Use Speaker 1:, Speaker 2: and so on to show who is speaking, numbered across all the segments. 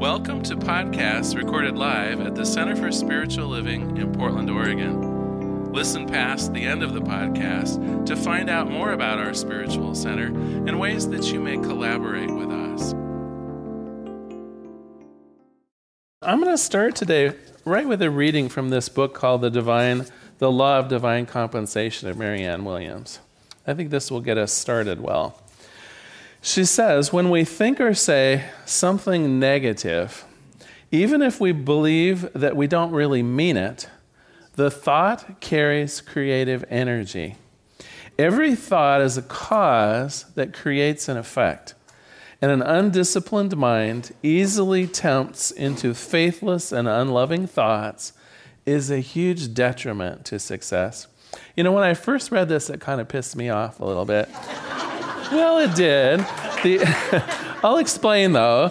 Speaker 1: Welcome to podcasts recorded live at the Center for Spiritual Living in Portland, Oregon. Listen past the end of the podcast to find out more about our spiritual center and ways that you may collaborate with us. I'm going to start today right with a reading from this book called The Divine The Law of Divine Compensation of Marianne Williams. I think this will get us started well. She says, when we think or say something negative, even if we believe that we don't really mean it, the thought carries creative energy. Every thought is a cause that creates an effect, and an undisciplined mind easily tempts into faithless and unloving thoughts is a huge detriment to success. You know, when I first read this, it kind of pissed me off a little bit. Well, it did. The, I'll explain though.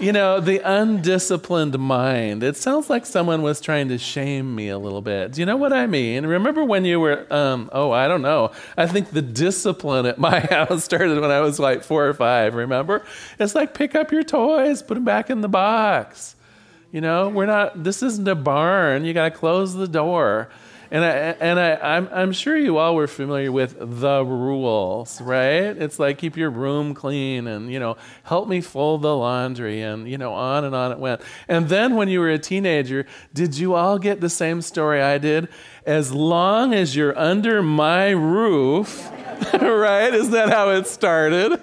Speaker 1: You know, the undisciplined mind. It sounds like someone was trying to shame me a little bit. Do you know what I mean? Remember when you were, um, oh, I don't know. I think the discipline at my house started when I was like four or five, remember? It's like pick up your toys, put them back in the box. You know, we're not, this isn't a barn. You got to close the door. And I and I I'm I'm sure you all were familiar with the rules, right? It's like keep your room clean and you know help me fold the laundry and you know on and on it went. And then when you were a teenager, did you all get the same story I did? As long as you're under my roof. right? Isn't that how it started?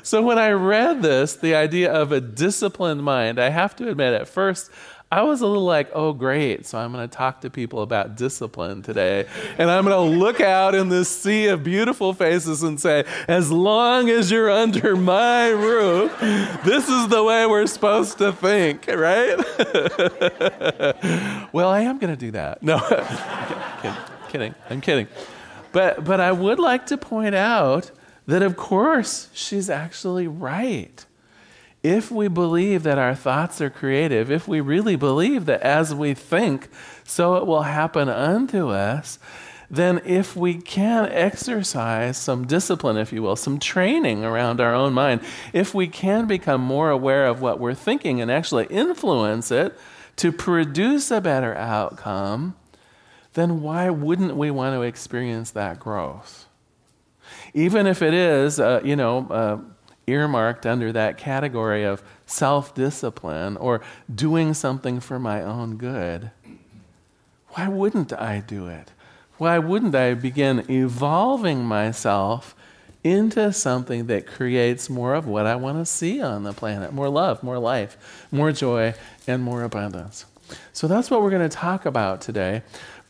Speaker 1: so when I read this, the idea of a disciplined mind, I have to admit, at first I was a little like, oh, great. So I'm going to talk to people about discipline today. And I'm going to look out in this sea of beautiful faces and say, as long as you're under my roof, this is the way we're supposed to think, right? well, I am going to do that. No, kidding, kidding. I'm kidding. But, but I would like to point out that, of course, she's actually right if we believe that our thoughts are creative, if we really believe that as we think, so it will happen unto us, then if we can exercise some discipline, if you will, some training around our own mind, if we can become more aware of what we're thinking and actually influence it to produce a better outcome, then why wouldn't we want to experience that growth? Even if it is, uh, you know, uh, earmarked under that category of self discipline or doing something for my own good, why wouldn't I do it? Why wouldn't I begin evolving myself into something that creates more of what I want to see on the planet more love, more life, more joy, and more abundance? So that's what we're going to talk about today.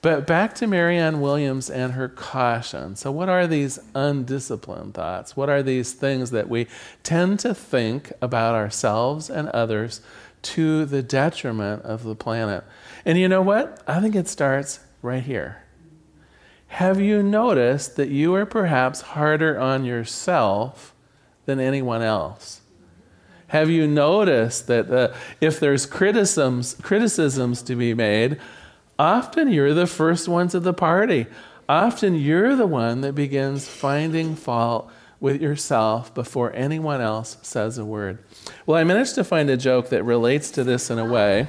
Speaker 1: But back to Marianne Williams and her caution. So, what are these undisciplined thoughts? What are these things that we tend to think about ourselves and others to the detriment of the planet? And you know what? I think it starts right here. Have you noticed that you are perhaps harder on yourself than anyone else? Have you noticed that uh, if there's criticisms, criticisms to be made, often you're the first ones at the party. Often you're the one that begins finding fault with yourself before anyone else says a word. Well, I managed to find a joke that relates to this in a way.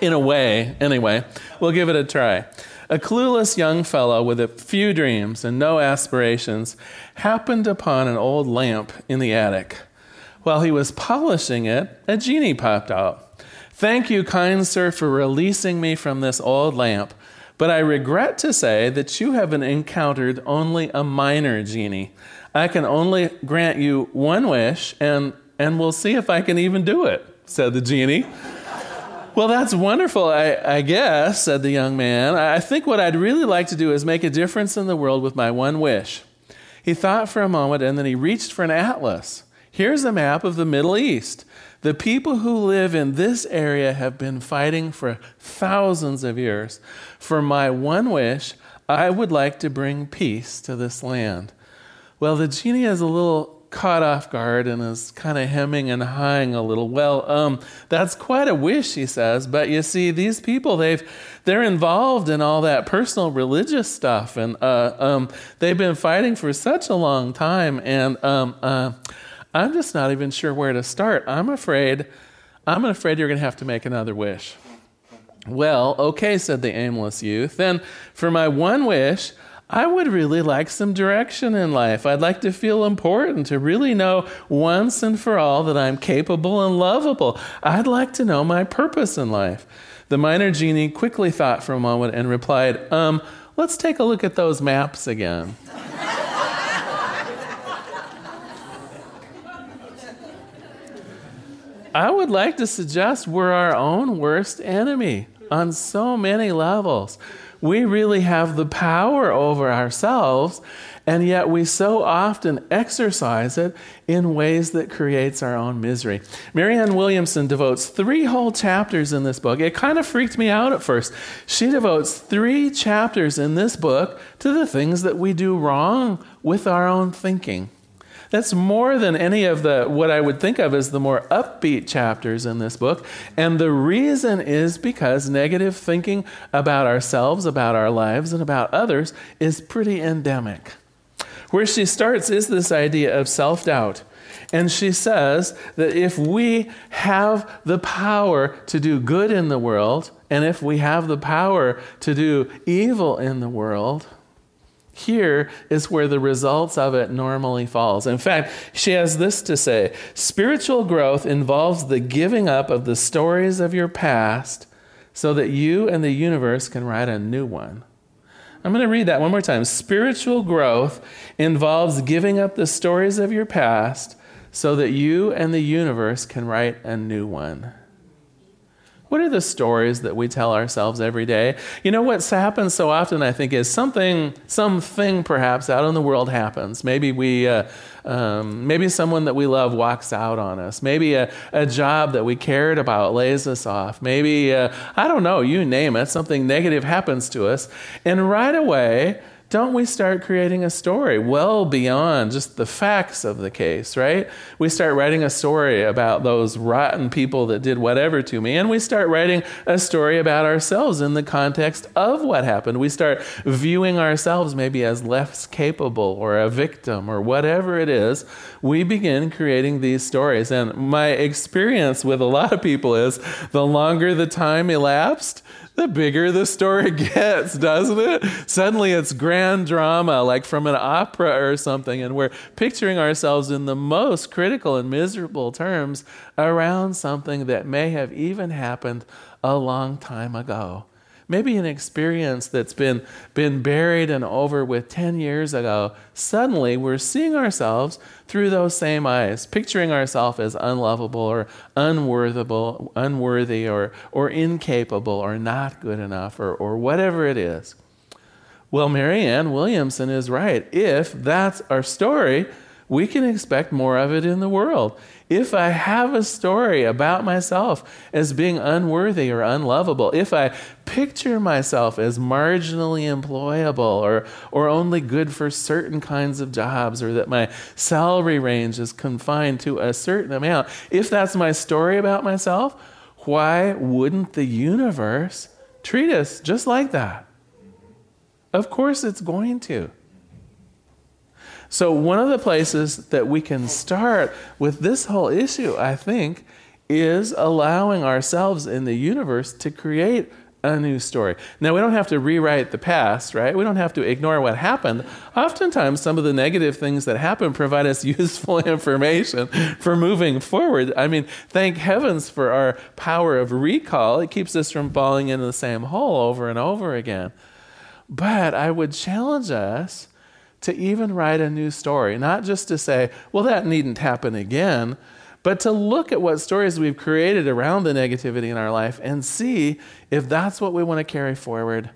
Speaker 1: In a way, anyway. We'll give it a try. A clueless young fellow with a few dreams and no aspirations happened upon an old lamp in the attic. While he was polishing it, a genie popped out. Thank you, kind sir, for releasing me from this old lamp. But I regret to say that you have encountered only a minor genie. I can only grant you one wish, and, and we'll see if I can even do it, said the genie. well, that's wonderful, I, I guess, said the young man. I think what I'd really like to do is make a difference in the world with my one wish. He thought for a moment, and then he reached for an atlas. Here's a map of the Middle East. The people who live in this area have been fighting for thousands of years. For my one wish, I would like to bring peace to this land. Well, the genie is a little caught off guard and is kind of hemming and hawing a little. Well, um, that's quite a wish, he says. But you see, these people, they've they're involved in all that personal religious stuff, and uh, um, they've been fighting for such a long time. And um, uh, I'm just not even sure where to start. I'm afraid, I'm afraid you're going to have to make another wish. Well, okay, said the aimless youth. Then, for my one wish, I would really like some direction in life. I'd like to feel important, to really know once and for all that I'm capable and lovable. I'd like to know my purpose in life. The minor genie quickly thought for a moment and replied, Um, let's take a look at those maps again. I would like to suggest we're our own worst enemy on so many levels. We really have the power over ourselves, and yet we so often exercise it in ways that creates our own misery. Marianne Williamson devotes three whole chapters in this book. It kind of freaked me out at first. She devotes three chapters in this book to the things that we do wrong with our own thinking. That's more than any of the what I would think of as the more upbeat chapters in this book. And the reason is because negative thinking about ourselves, about our lives, and about others is pretty endemic. Where she starts is this idea of self doubt. And she says that if we have the power to do good in the world, and if we have the power to do evil in the world, here is where the results of it normally falls. In fact, she has this to say, spiritual growth involves the giving up of the stories of your past so that you and the universe can write a new one. I'm going to read that one more time. Spiritual growth involves giving up the stories of your past so that you and the universe can write a new one. What are the stories that we tell ourselves every day? You know what's happened so often, I think, is something, something perhaps out in the world happens. Maybe we, uh, um, maybe someone that we love walks out on us. Maybe a, a job that we cared about lays us off. Maybe, uh, I don't know, you name it, something negative happens to us. And right away, don't we start creating a story well beyond just the facts of the case, right? We start writing a story about those rotten people that did whatever to me, and we start writing a story about ourselves in the context of what happened. We start viewing ourselves maybe as less capable or a victim or whatever it is. We begin creating these stories. And my experience with a lot of people is the longer the time elapsed, the bigger the story gets, doesn't it? Suddenly it's grand drama, like from an opera or something, and we're picturing ourselves in the most critical and miserable terms around something that may have even happened a long time ago maybe an experience that's been, been buried and over with 10 years ago, suddenly we're seeing ourselves through those same eyes, picturing ourselves as unlovable or unworthable, unworthy or, or incapable or not good enough or, or whatever it is. Well, Marianne Williamson is right. If that's our story, we can expect more of it in the world. If I have a story about myself as being unworthy or unlovable, if I picture myself as marginally employable or, or only good for certain kinds of jobs, or that my salary range is confined to a certain amount, if that's my story about myself, why wouldn't the universe treat us just like that? Of course, it's going to. So, one of the places that we can start with this whole issue, I think, is allowing ourselves in the universe to create a new story. Now, we don't have to rewrite the past, right? We don't have to ignore what happened. Oftentimes, some of the negative things that happen provide us useful information for moving forward. I mean, thank heavens for our power of recall. It keeps us from falling into the same hole over and over again. But I would challenge us to even write a new story, not just to say, well, that needn't happen again, but to look at what stories we've created around the negativity in our life and see if that's what we want to carry forward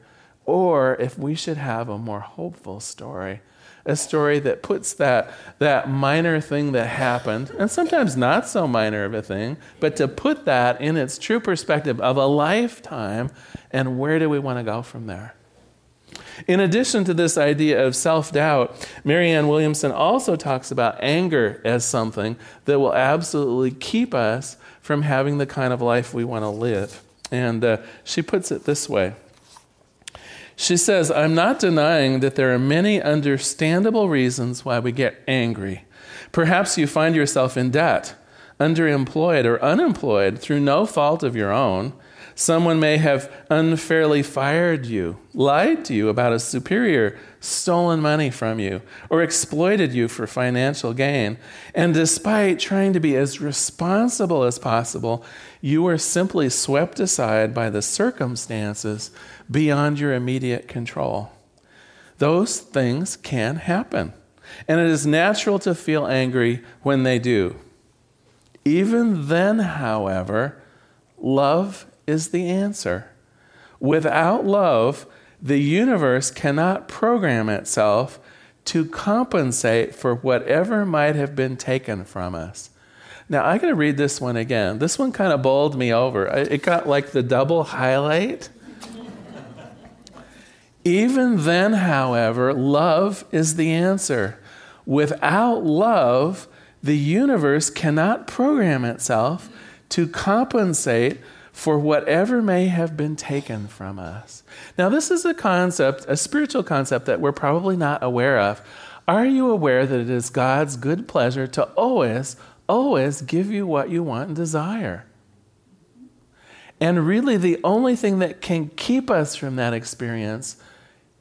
Speaker 1: or if we should have a more hopeful story. A story that puts that, that minor thing that happened, and sometimes not so minor of a thing, but to put that in its true perspective of a lifetime and where do we want to go from there? In addition to this idea of self doubt, Marianne Williamson also talks about anger as something that will absolutely keep us from having the kind of life we want to live. And uh, she puts it this way She says, I'm not denying that there are many understandable reasons why we get angry. Perhaps you find yourself in debt, underemployed, or unemployed through no fault of your own. Someone may have unfairly fired you, lied to you about a superior, stolen money from you, or exploited you for financial gain. And despite trying to be as responsible as possible, you were simply swept aside by the circumstances beyond your immediate control. Those things can happen. And it is natural to feel angry when they do. Even then, however, love is the answer. Without love, the universe cannot program itself to compensate for whatever might have been taken from us. Now, I got to read this one again. This one kind of bowled me over. It got like the double highlight. Even then, however, love is the answer. Without love, the universe cannot program itself to compensate for whatever may have been taken from us. Now, this is a concept, a spiritual concept that we're probably not aware of. Are you aware that it is God's good pleasure to always, always give you what you want and desire? And really, the only thing that can keep us from that experience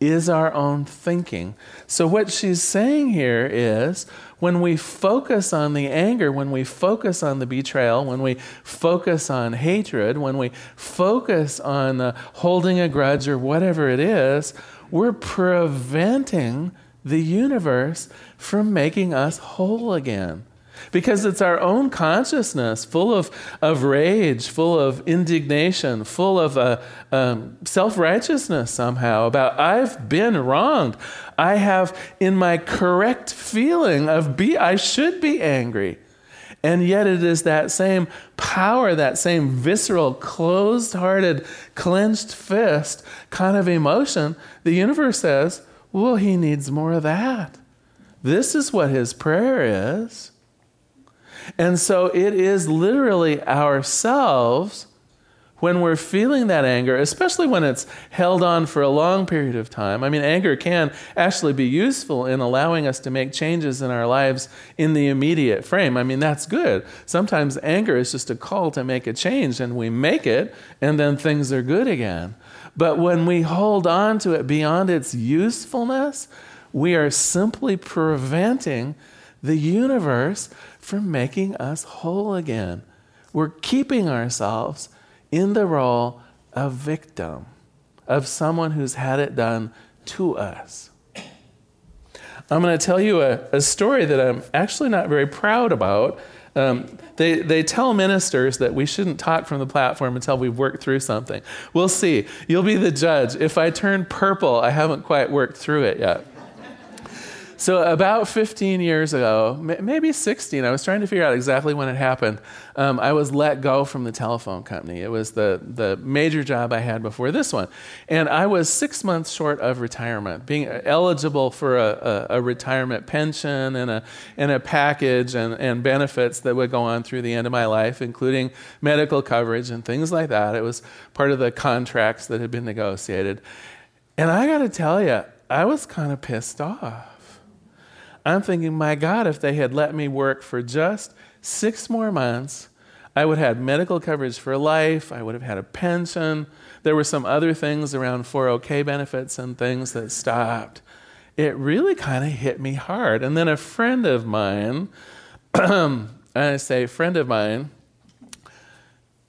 Speaker 1: is our own thinking. So, what she's saying here is when we focus on the anger, when we focus on the betrayal, when we focus on hatred, when we focus on uh, holding a grudge or whatever it is, we're preventing the universe from making us whole again because it's our own consciousness full of, of rage, full of indignation, full of uh, um, self righteousness somehow about I've been wronged. I have, in my correct feeling of be, I should be angry. And yet, it is that same power, that same visceral, closed hearted, clenched fist kind of emotion. The universe says, well, he needs more of that. This is what his prayer is. And so it is literally ourselves when we're feeling that anger, especially when it's held on for a long period of time. I mean, anger can actually be useful in allowing us to make changes in our lives in the immediate frame. I mean, that's good. Sometimes anger is just a call to make a change, and we make it, and then things are good again. But when we hold on to it beyond its usefulness, we are simply preventing the universe from making us whole again. We're keeping ourselves in the role of victim, of someone who's had it done to us. I'm going to tell you a, a story that I'm actually not very proud about. Um, they, they tell ministers that we shouldn't talk from the platform until we've worked through something. We'll see. You'll be the judge. If I turn purple, I haven't quite worked through it yet. So, about 15 years ago, maybe 16, I was trying to figure out exactly when it happened. Um, I was let go from the telephone company. It was the, the major job I had before this one. And I was six months short of retirement, being eligible for a, a, a retirement pension and a, and a package and, and benefits that would go on through the end of my life, including medical coverage and things like that. It was part of the contracts that had been negotiated. And I got to tell you, I was kind of pissed off. I'm thinking, my God, if they had let me work for just six more months, I would have had medical coverage for life. I would have had a pension. There were some other things around 401k benefits and things that stopped. It really kind of hit me hard. And then a friend of mine, I say, friend of mine,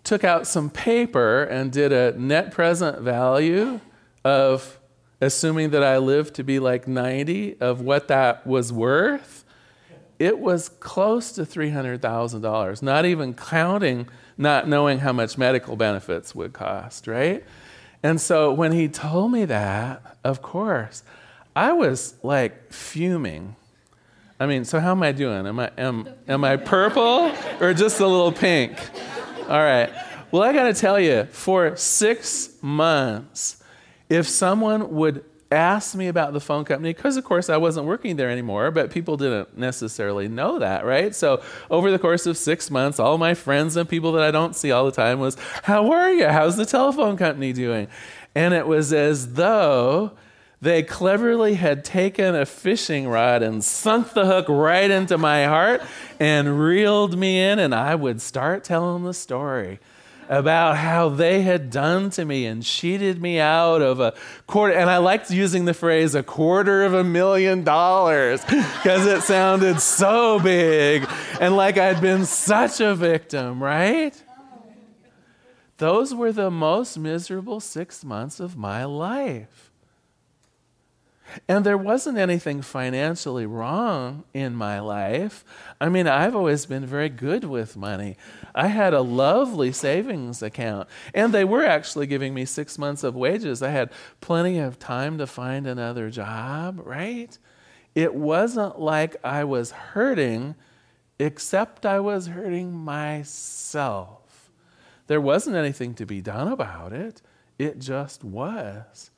Speaker 1: took out some paper and did a net present value of assuming that I lived to be like 90, of what that was worth, it was close to $300,000, not even counting not knowing how much medical benefits would cost, right? And so when he told me that, of course, I was like fuming. I mean, so how am I doing? Am I, am, am I purple or just a little pink? All right. Well, I got to tell you, for six months, if someone would ask me about the phone company, because of course I wasn't working there anymore, but people didn't necessarily know that, right? So over the course of six months, all my friends and people that I don't see all the time was, How are you? How's the telephone company doing? And it was as though they cleverly had taken a fishing rod and sunk the hook right into my heart and reeled me in, and I would start telling the story about how they had done to me and cheated me out of a quarter. And I liked using the phrase a quarter of a million dollars because it sounded so big and like I'd been such a victim, right? Those were the most miserable six months of my life. And there wasn't anything financially wrong in my life. I mean, I've always been very good with money. I had a lovely savings account, and they were actually giving me six months of wages. I had plenty of time to find another job, right? It wasn't like I was hurting, except I was hurting myself. There wasn't anything to be done about it, it just was.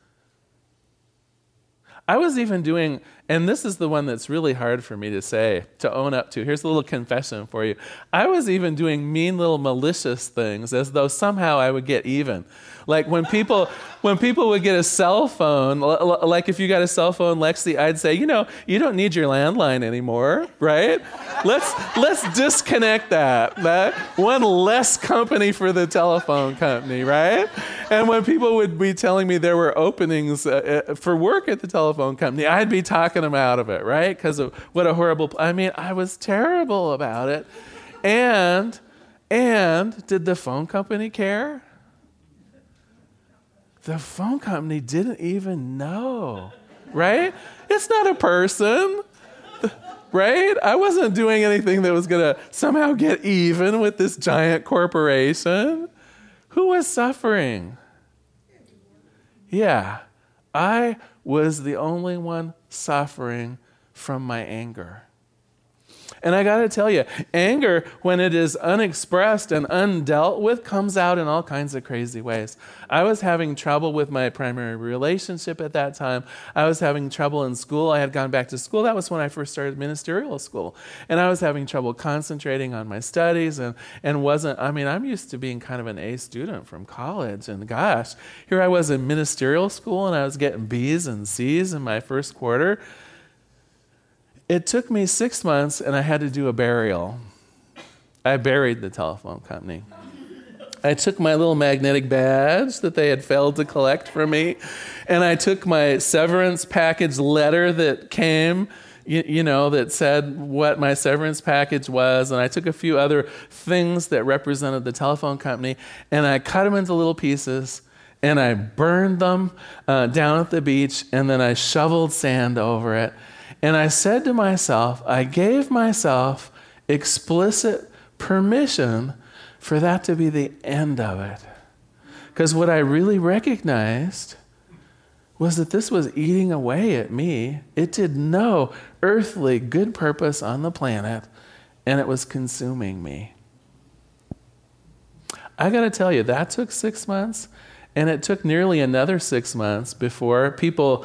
Speaker 1: I was even doing, and this is the one that's really hard for me to say, to own up to. Here's a little confession for you. I was even doing mean little malicious things as though somehow I would get even. Like when people when people would get a cell phone, like if you got a cell phone, Lexi, I'd say, you know, you don't need your landline anymore, right? Let's let's disconnect that. That one less company for the telephone company, right? And when people would be telling me there were openings uh, uh for work at the telephone company, I'd be talking them out of it, right? Because of what a horrible. I mean, I was terrible about it, and and did the phone company care? the phone company didn't even know, right? It's not a person, right? I wasn't doing anything that was going to somehow get even with this giant corporation. Who was suffering? Yeah, I was the only one suffering from my anger. And I got to tell you, anger, when it is unexpressed and undealt with, comes out in all kinds of crazy ways. I was having trouble with my primary relationship at that time. I was having trouble in school. I had gone back to school. That was when I first started ministerial school. And I was having trouble concentrating on my studies and, and wasn't, I mean, I'm used to being kind of an A student from college. And gosh, here I was in ministerial school and I was getting B's and C's in my first quarter. It took me six months and I had to do a burial. I buried the telephone company. I took my little magnetic badge that they had failed to collect for me, and I took my severance package letter that came, you, you, know, that said what my severance package was, and I took a few other things that represented the telephone company, and I cut them into little pieces, and I burned them uh, down at the beach, and then I shoveled sand over it and I said to myself, I gave myself explicit permission for that to be the end of it. Because what I really recognized was that this was eating away at me. It did no earthly good purpose on the planet, and it was consuming me. I got to tell you, that took six months, and it took nearly another six months before people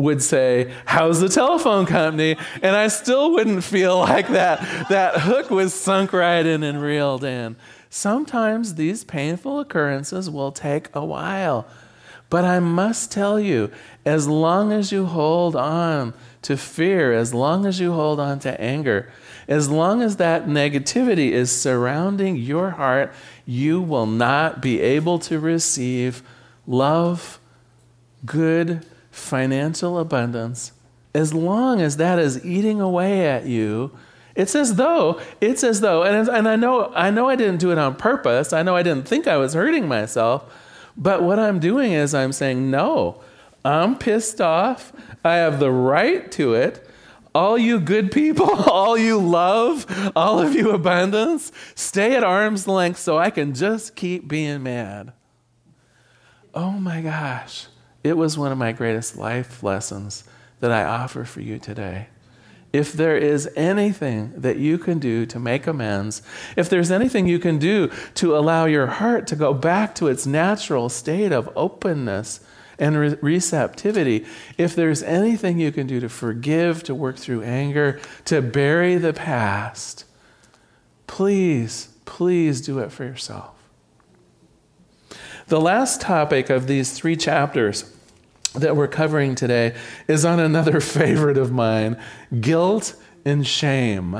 Speaker 1: would say, How's the telephone company? And I still wouldn't feel like that. That hook was sunk right in and reeled in. Sometimes these painful occurrences will take a while. But I must tell you, as long as you hold on to fear, as long as you hold on to anger, as long as that negativity is surrounding your heart, you will not be able to receive love, good, financial abundance, as long as that is eating away at you, it's as though, it's as though, and, and I know I know I didn't do it on purpose. I know I didn't think I was hurting myself, but what I'm doing is I'm saying, no, I'm pissed off. I have the right to it. All you good people, all you love, all of you abundance, stay at arm's length so I can just keep being mad. Oh my gosh. It was one of my greatest life lessons that I offer for you today. If there is anything that you can do to make amends, if there's anything you can do to allow your heart to go back to its natural state of openness and re- receptivity, if there's anything you can do to forgive, to work through anger, to bury the past, please, please do it for yourself. The last topic of these three chapters that we're covering today is on another favorite of mine guilt and shame.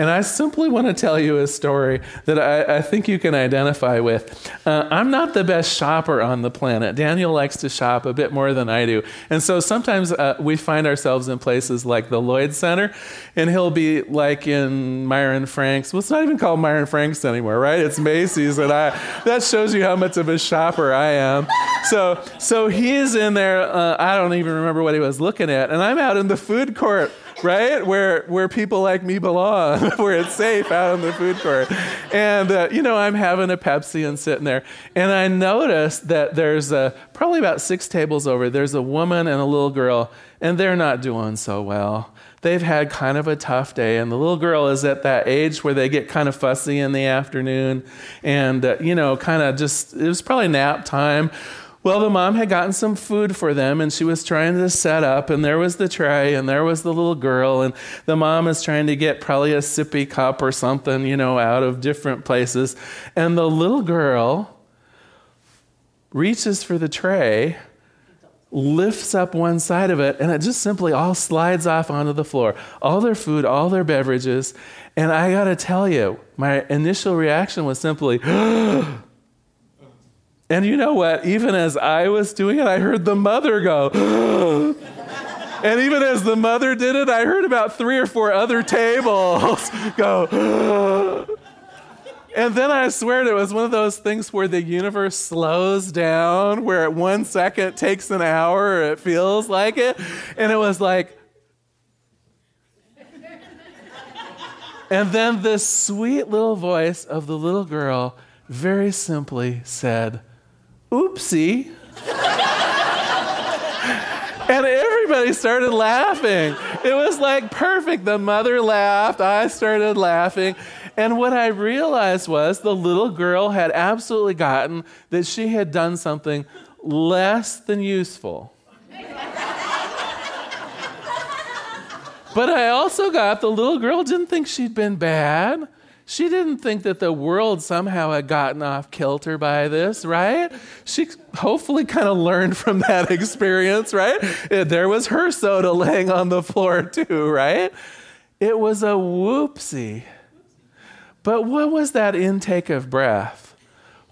Speaker 1: And I simply want to tell you a story that I, I think you can identify with. Uh, I'm not the best shopper on the planet. Daniel likes to shop a bit more than I do. And so sometimes uh, we find ourselves in places like the Lloyd Center, and he'll be like in Meier & Frank's. Well, it's not even called Meier & Frank's anymore, right? It's Macy's. And I, that shows you how much of a shopper I am. So, so he's in there. Uh, I don't even remember what he was looking at. And I'm out in the food court right? Where where people like me belong, where it's safe out in the food court. And uh, you know, I'm having a Pepsi and sitting there, and I notice that there's a, probably about six tables over. There's a woman and a little girl, and they're not doing so well. They've had kind of a tough day, and the little girl is at that age where they get kind of fussy in the afternoon, and uh, you know, kind of just it was probably nap time well, the mom had gotten some food for them and she was trying to set up, and there was the tray, and there was the little girl, and the mom is trying to get probably a sippy cup or something, you know, out of different places. And the little girl reaches for the tray, lifts up one side of it, and it just simply all slides off onto the floor. All their food, all their beverages. And I gotta tell you, my initial reaction was simply, And you know what? Even as I was doing it, I heard the mother go, and even as the mother did it, I heard about three or four other tables go, and then I swear it was one of those things where the universe slows down, where at one second takes an hour, it feels like it. And it was like, and then this sweet little voice of the little girl very simply said, oopsie. and everybody started laughing. It was like perfect. The mother laughed, I started laughing. And what I realized was the little girl had absolutely gotten that she had done something less than useful. but I also got the little girl didn't think she'd been bad. She didn't think that the world somehow had gotten off kilter by this, right? She hopefully kind of learned from that experience, right? There was her soda laying on the floor too, right? It was a whoopsie. But what was that intake of breath?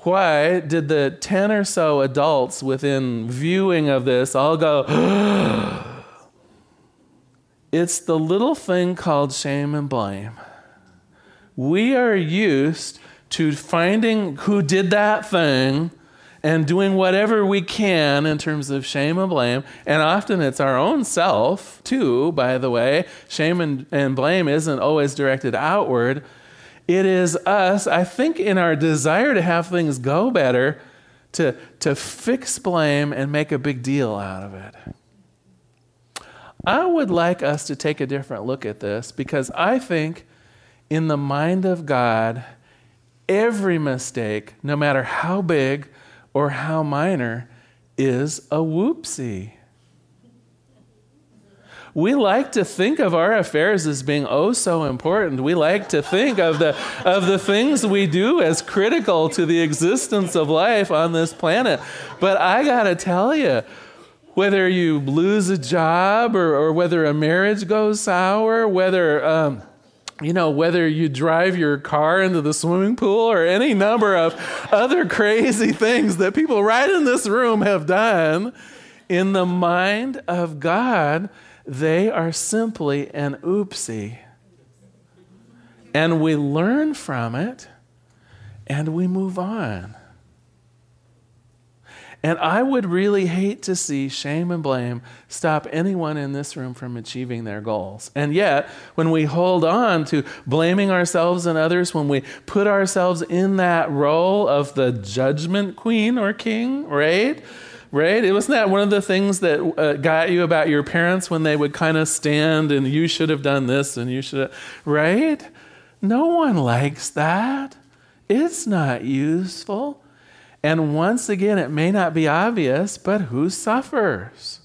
Speaker 1: Why did the 10 or so adults within viewing of this all go, it's the little thing called shame and blame we are used to finding who did that thing and doing whatever we can in terms of shame and blame. And often it's our own self, too, by the way. Shame and, and blame isn't always directed outward. It is us, I think, in our desire to have things go better, to, to fix blame and make a big deal out of it. I would like us to take a different look at this because I think in the mind of God, every mistake, no matter how big or how minor, is a whoopsie. We like to think of our affairs as being oh so important. We like to think of the, of the things we do as critical to the existence of life on this planet. But I got to tell you, whether you lose a job or, or whether a marriage goes sour, whether um, you know, whether you drive your car into the swimming pool or any number of other crazy things that people right in this room have done, in the mind of God, they are simply an oopsie. And we learn from it and we move on. And I would really hate to see shame and blame stop anyone in this room from achieving their goals. And yet, when we hold on to blaming ourselves and others, when we put ourselves in that role of the judgment queen or king, right? Right? It wasn't that one of the things that uh, got you about your parents when they would kind of stand and you should have done this and you should have, right? No one likes that. It's not useful. And once again, it may not be obvious, but who suffers?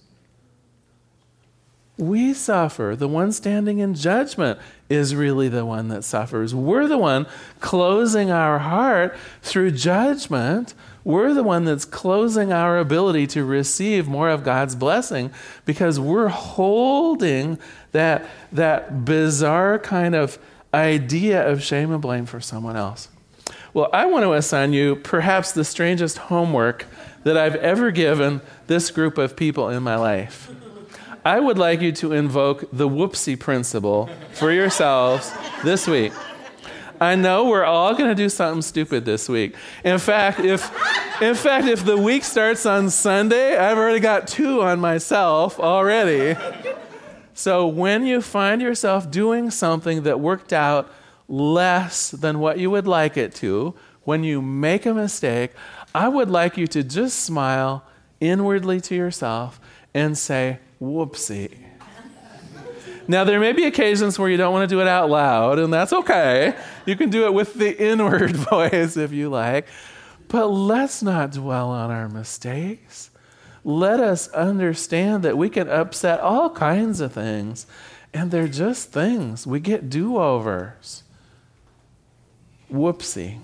Speaker 1: we suffer. The one standing in judgment is really the one that suffers. We're the one closing our heart through judgment. We're the one that's closing our ability to receive more of God's blessing because we're holding that, that bizarre kind of idea of shame and blame for someone else. Well, I want to assign you perhaps the strangest homework that I've ever given this group of people in my life. I would like you to invoke the whoopsie principle for yourselves this week. I know we're all going to do something stupid this week. In fact, if in fact if the week starts on Sunday, I've already got two on myself already. So when you find yourself doing something that worked out less than what you would like it to, when you make a mistake, I would like you to just smile inwardly to yourself and say, whoopsie. Now, there may be occasions where you don't want to do it out loud, and that's okay. You can do it with the inward voice if you like. But let's not dwell on our mistakes. Let us understand that we can upset all kinds of things, and they're just things. We get do overs. Whoopsie.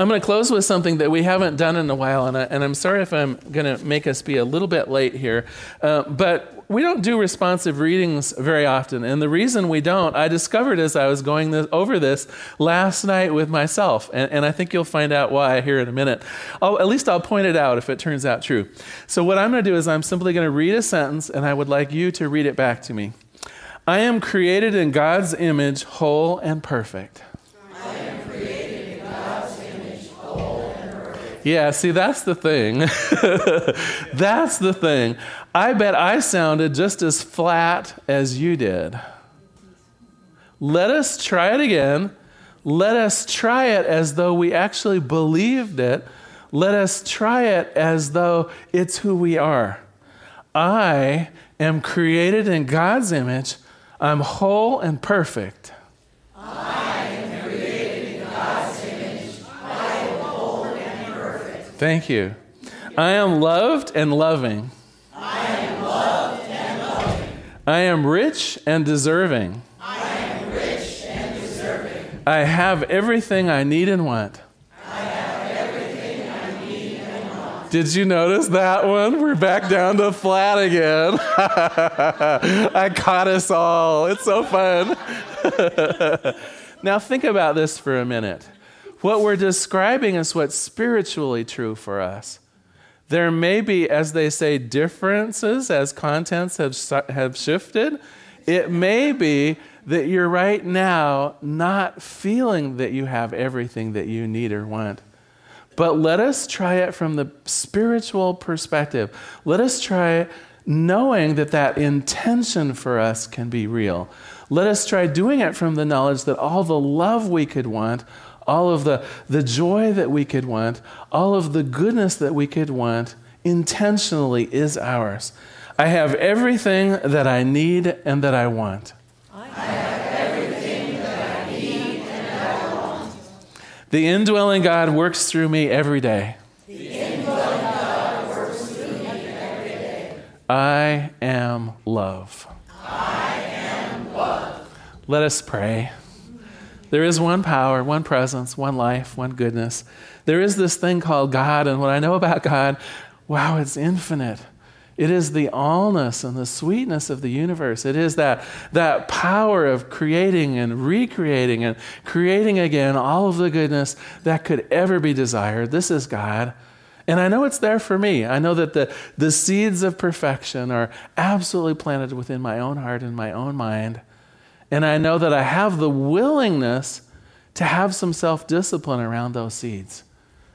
Speaker 1: I'm going to close with something that we haven't done in a while, and, I, am sorry if I'm going to make us be a little bit late here. Uh, but we don't do responsive readings very often. And the reason we don't, I discovered as I was going this, over this last night with myself. And, and, I think you'll find out why here in a minute. I'll, at least I'll point it out if it turns out true. So, what I'm going to do is I'm simply going to read a sentence, and I would like you to read it back to me. I am created in God's image, whole and perfect. Yeah, see, that's the thing. that's the thing. I bet I sounded just as flat as you did. Let us try it again. Let us try it as though we actually believed it. Let us try it as though it's who we are. I am created in God's image. I'm whole and perfect. Thank you. I am loved and loving.
Speaker 2: I am loved and loving.
Speaker 1: I am rich and deserving.
Speaker 2: I am rich and deserving.
Speaker 1: I have everything I need and want.
Speaker 2: I have everything I need and want.
Speaker 1: Did you notice that one? We're back down to flat again. I caught us all. It's so fun. now, think about this for a minute. What we're describing is what's spiritually true for us. There may be, as they say, differences as contents have, have shifted. It may be that you're right now not feeling that you have everything that you need or want. But let us try it from the spiritual perspective. Let us try knowing that that intention for us can be real. Let us try doing it from the knowledge that all the love we could want, all of the, the joy that we could want, all of the goodness that we could want, intentionally is ours. I have everything that I need and that I want.
Speaker 2: I have everything that I need and I want.
Speaker 1: The indwelling God works through me every day.
Speaker 2: The indwelling God works through me every day.
Speaker 1: I am love.
Speaker 2: I am love.
Speaker 1: Let us pray. There is one power, one presence, one life, one goodness. There is this thing called God, and what I know about God, wow, it's infinite. It is the allness and the sweetness of the universe. It is that, that power of creating and recreating and creating again all of the goodness that could ever be desired. This is God. And I know it's there for me. I know that the, the seeds of perfection are absolutely planted within my own heart and my own mind. And I know that I have the willingness to have some self discipline around those seeds.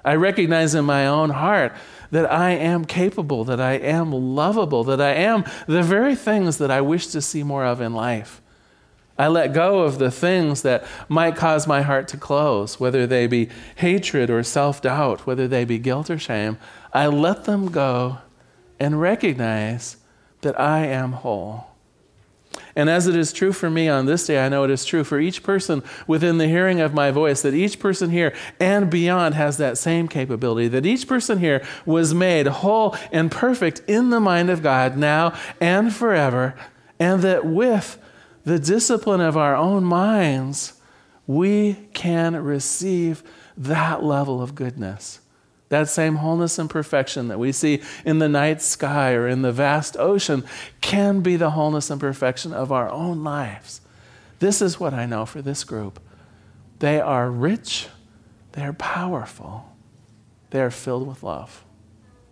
Speaker 1: I recognize in my own heart that I am capable, that I am lovable, that I am the very things that I wish to see more of in life. I let go of the things that might cause my heart to close, whether they be hatred or self doubt, whether they be guilt or shame. I let them go and recognize that I am whole. And as it is true for me on this day, I know it is true for each person within the hearing of my voice, that each person here and beyond has that same capability, that each person here was made whole and perfect in the mind of God now and forever, and that with the discipline of our own minds, we can receive that level of goodness. That same wholeness and perfection that we see in the night sky or in the vast ocean can be the wholeness and perfection of our own lives. This is what I know for this group. They are rich, they are powerful, they are filled with love.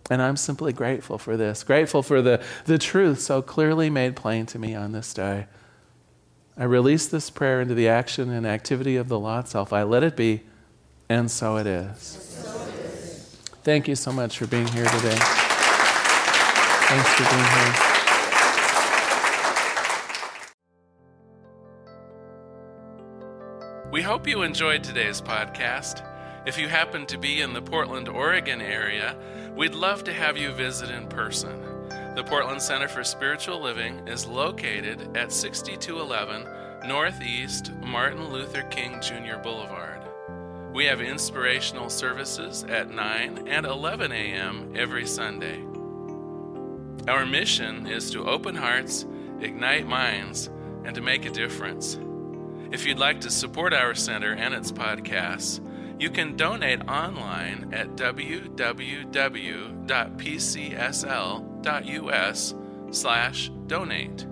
Speaker 1: And I'm simply grateful for this, grateful for the, the truth so clearly made plain to me on this day. I release this prayer into the action and activity of the lot self. I let it be, and so it is. Thank you so much for being here today. Thanks for being here. We hope you enjoyed today's podcast. If you happen to be in the Portland, Oregon area, we'd love to have you visit in person. The Portland Center for Spiritual Living is located at 6211 Northeast Martin Luther King Jr. Boulevard. We have inspirational services at 9 and 11 a.m. every Sunday. Our mission is to open hearts, ignite minds, and to make a difference. If you'd like to support our center and its podcasts, you can donate online at www.pcsl.us/donate.